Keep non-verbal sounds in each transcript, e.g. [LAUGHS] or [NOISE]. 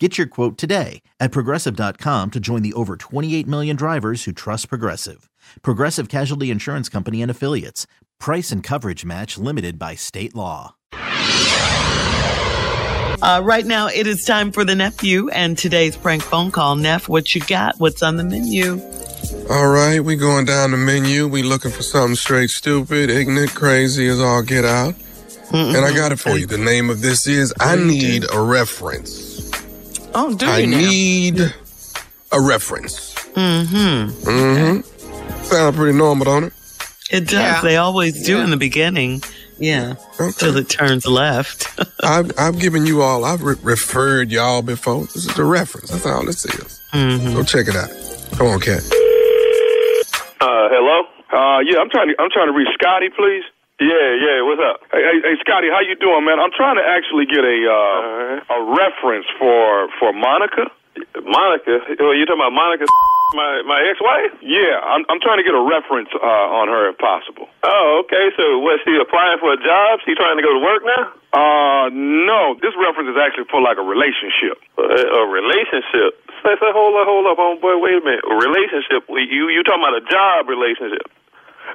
Get your quote today at progressive.com to join the over 28 million drivers who trust Progressive. Progressive Casualty Insurance Company and Affiliates. Price and coverage match limited by state law. Uh, right now, it is time for the nephew and today's prank phone call. Neff, what you got? What's on the menu? All right, we going down the menu. We looking for something straight stupid, ignorant, crazy as all get out. Mm-mm. And I got it for you. The name of this is I Need a Reference. Oh, do you I now? need a reference. Mm-hmm. Mm-hmm. Sound pretty normal, don't it? It does. Yeah. They always do in the beginning. Yeah. Okay. Till it turns left. [LAUGHS] I've, I've given you all, I've re- referred y'all before. This is a reference. That's all this is. mm-hmm. Go check it out. Come on, cat. Uh, hello. Uh, yeah, I'm trying to I'm trying to reach Scotty, please. Yeah, yeah. What's up? Hey, hey, hey, Scotty, how you doing, man? I'm trying to actually get a uh, a reference for for Monica. Monica? Oh, you talking about Monica? [LAUGHS] My my ex-wife? Yeah, I'm I'm trying to get a reference uh, on her if possible. Oh, okay. So, was she applying for a job? She trying to go to work now? Uh, no. This reference is actually for like a relationship. A, a relationship? Say, say, hold up, hold up, homeboy. Wait a minute. A relationship? You you talking about a job relationship?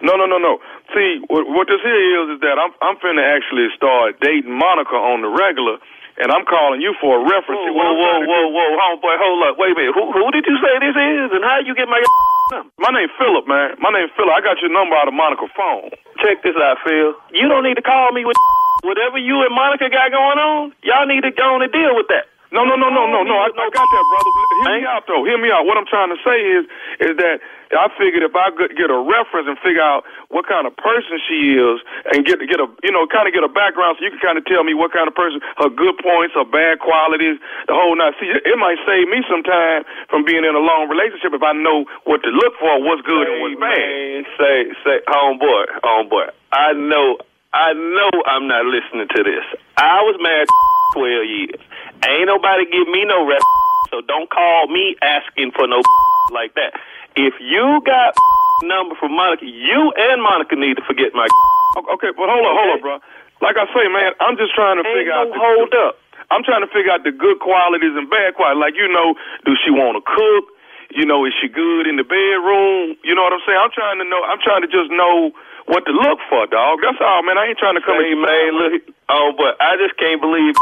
No, no, no, no. See, what, what this here is is that I'm I'm finna actually start dating Monica on the regular, and I'm calling you for a reference. Whoa, whoa, whoa, whoa, whoa, homeboy, hold up, wait a minute. Who who did you say this is, and how you get my? [LAUGHS] My name Philip, man. My name Philip. I got your number out of Monica's phone. Check this out, Phil. You don't need to call me with [LAUGHS] whatever you and Monica got going on. Y'all need to go on and deal with that. No, no, no, no, no, no. I, I got that, brother. Hear me out, though. Hear me out. What I'm trying to say is, is that I figured if I could get a reference and figure out what kind of person she is, and get get a, you know, kind of get a background, so you can kind of tell me what kind of person, her good points, her bad qualities, the whole night. See, it might save me some time from being in a long relationship if I know what to look for, what's good and what's bad. Man, say, say, homeboy, homeboy. I know, I know, I'm not listening to this. I was married 12 years. Ain't nobody give me no rep, so don't call me asking for no [LAUGHS] like that. If you got [LAUGHS] number from Monica, you and Monica need to forget my. [LAUGHS] Okay, but hold up, hold up, bro. Like I say, man, I'm just trying to Ain't figure no out. The, hold up. I'm trying to figure out the good qualities and bad qualities. Like you know, do she want to cook? You know, is she good in the bedroom? You know what I'm saying? I'm trying to know. I'm trying to just know what to look for, dog. That's all, man. I ain't trying to come. Hey, man, look. Oh, but I just can't believe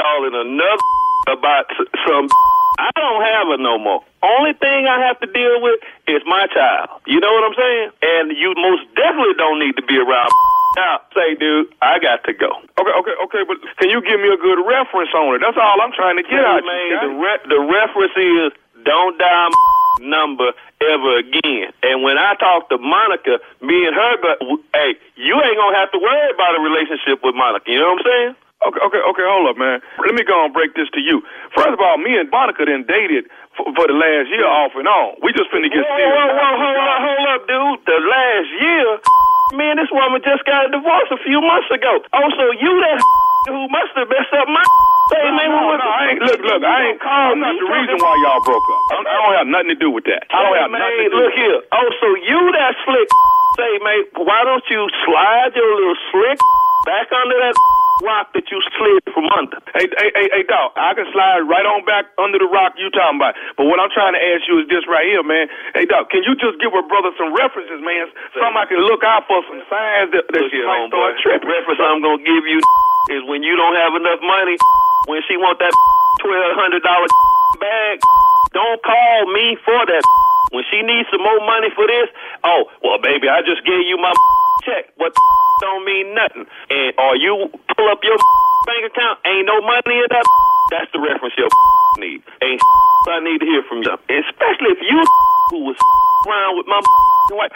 calling another [LAUGHS] about some. [LAUGHS] I don't have her no more. Only thing I have to deal with is my child. You know what I'm saying? And you most definitely don't need to be around. [LAUGHS] Now, say, dude, I got to go. Okay, okay, okay, but can you give me a good reference on it? That's all I'm trying to get out man. The, re- the reference is don't dial number ever again. And when I talk to Monica, me and her, but hey, you ain't gonna have to worry about a relationship with Monica. You know what I'm saying? Okay, okay, okay. Hold up, man. Let me go and break this to you. First of all, me and Monica then dated for, for the last year off and on. We just finna get Whoa, serious. whoa, whoa, hold up, hold up, dude. The last year, [LAUGHS] man, this woman just got a divorce a few months ago. Oh, so you that [LAUGHS] who must have messed up my [LAUGHS] Hey, No, man, no, what no, I ain't, look, look, I ain't. call I'm not the reason why y'all broke up. I, I don't have nothing to do with that. I don't have nothing to do look here. Oh, so you that slick say, mate, why don't you slide your little slick back under that rock that you slid from under? Hey, hey, hey, hey, dog, I can slide right on back under the rock you talking about. But what I'm trying to ask you is this right here, man. Hey, dog, can you just give a brother some references, man? Something I can look out for, some signs that, that Look she might start tripping. Reference I'm gonna give you [LAUGHS] is when you don't have enough money, [LAUGHS] when she want that [LAUGHS] twelve hundred dollar bag, don't call me for that. When she needs some more money for this, oh well, baby, I just gave you my check. What don't mean nothing. And are you pull up your [LAUGHS] bank account, ain't no money in that. [LAUGHS] That's the reference your [LAUGHS] need. Ain't I need to hear from you, especially if you who was around with my wife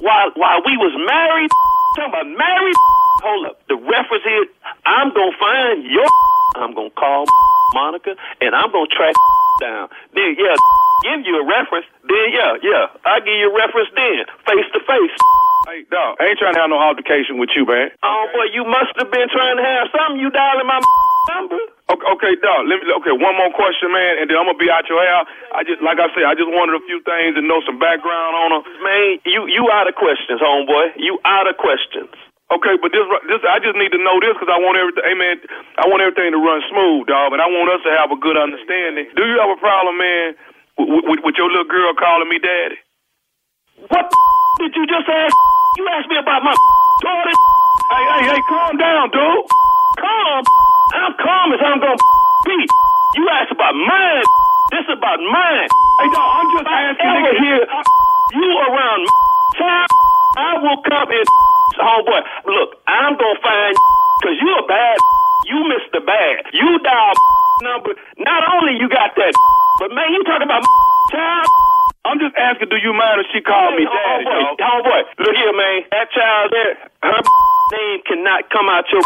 while while we was married. Talking about married. Hold up. The reference is I'm gonna find your. I'm gonna call Monica, and I'm gonna track down. Then yeah, give you a reference. Then yeah, yeah, I give you a reference. Then face to face. Hey, dog, I ain't trying to have no altercation with you, man. Oh boy, you must have been trying to have something. You dialing my number. Okay, okay, dog. Let me. Okay, one more question, man, and then I'm gonna be out your hair. I just, like I said, I just wanted a few things and know some background on her. Man, you you out of questions, homeboy. You out of questions. Okay, but this, this, I just need to know this because I want everything. Hey, man, I want everything to run smooth, dog, and I want us to have a good understanding. Do you have a problem, man, with, with, with your little girl calling me daddy? What did you just ask? You asked me about my daughter. Hey, hey, hey, calm down, dude. Calm. I'm calm as I'm gonna be. You asked about mine. This is about mine. Hey, dog, I'm just asking. Ever nigga. here, you around time, I will come and [LAUGHS] homeboy. Look, I'm gonna find [LAUGHS] because you a bad. [LAUGHS] You missed the bad. You dial number. Not only you got that, but man, you talking about child. I'm just asking, do you mind if she called me oh, daddy, oh, homeboy, dog? Oh, homeboy, look here, man. That child there, her name cannot come out your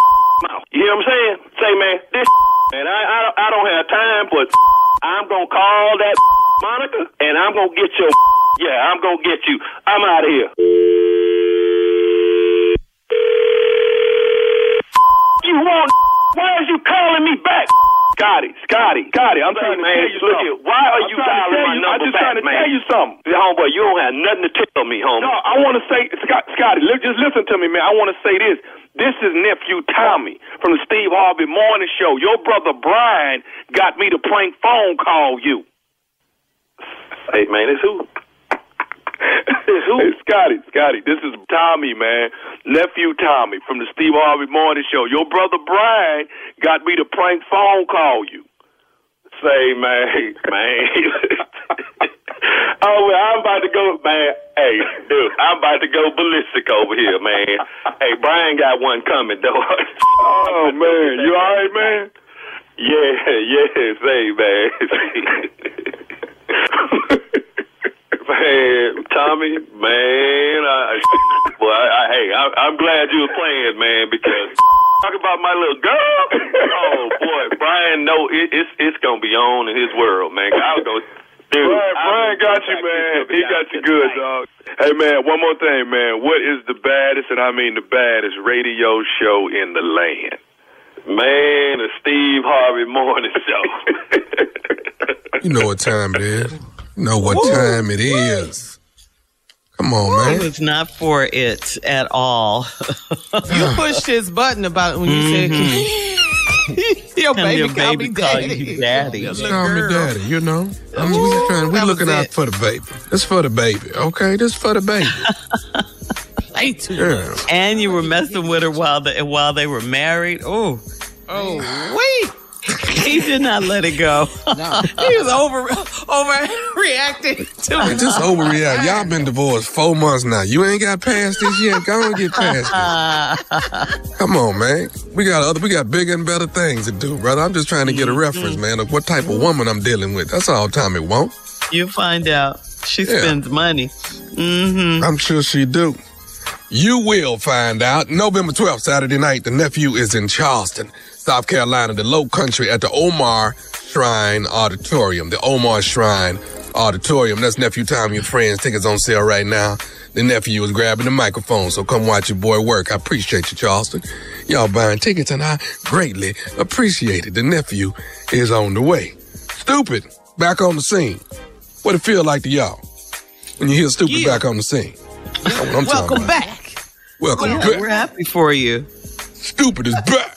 mouth. You hear what I'm saying? Say, man, this man, I, I, I don't have time, but I'm gonna call that Monica, and I'm gonna get your. Yeah, I'm gonna get you. I'm out of here. You want? Why is you calling me back? Scotty, Scotty, Scotty, I'm Hey, trying to man, tell you look something. here, Why are I'm you to dialing my you- number I'm just back, trying to man? tell you something. Homeboy, you don't have nothing to tell me, homie. No, I want to say, Scott, Scotty, li- just listen to me, man. I want to say this. This is nephew Tommy from the Steve Harvey Morning Show. Your brother Brian got me to prank phone call you. Hey, man, it's who? Who? Hey, Scotty, Scotty, this is Tommy, man. Nephew Tommy from the Steve Harvey Morning Show. Your brother Brian got me to prank phone call you. Say, man, [LAUGHS] man. [LAUGHS] oh, well, I'm about to go, man. Hey, dude, I'm about to go ballistic over here, man. hey, Brian got one coming, though. [LAUGHS] Oh, man. You all right, man? Yeah, yeah, say, man. Man, Tommy, man, I, boy, I, I, hey, I, I'm glad you were playing, man, because talk about my little girl. Oh boy, Brian, no, it, it's it's gonna be on in his world, man. I was gonna. Dude, Brian, I Brian was got you, man. He got you tonight. good, dog. Hey, man, one more thing, man. What is the baddest, and I mean the baddest, radio show in the land? Man, the Steve Harvey Morning Show. [LAUGHS] You know what time it is. You know what time it is. Come on, He man. was not for it at all. [LAUGHS] You pushed his button about when you said, mm-hmm. [LAUGHS] "Your And baby, your call baby me call daddy." you daddy. Your Just call me daddy, you know. I mean, we just trying, we that looking was out it. for the baby. This for the baby, okay? This for the baby. [LAUGHS] Play too Yeah. And you were messing with her while they, while they were married. Oh, Oh, wait. He did not let it go. [LAUGHS] He was over overreacting to it. just overreact. Y'all been divorced four months now. You ain't got past this yet. Go and get past it. [LAUGHS] Come on, man. We got other, we got bigger and better things to do, brother. I'm just trying to get a reference, man, of what type of woman I'm dealing with. That's all time Tommy want. you find out she Yeah. spends money. Mm-hmm. I'm sure she do. You will find out. November 12th, Saturday night, the nephew is in Charleston, South Carolina, the low country at the Omar Shrine Auditorium. The Omar Shrine Auditorium. That's nephew Tommy and friends. Tickets on sale right now. The nephew is grabbing the microphone, so come watch your boy work. I appreciate you, Charleston. Y'all buying tickets, and I greatly appreciate it. The nephew is on the way. Stupid, back on the scene. What it feel like to y'all when you hear Stupid Yeah. back on the scene? That's what I'm talking Welcome back. Welcome back. we're happy for you. Stupid is back.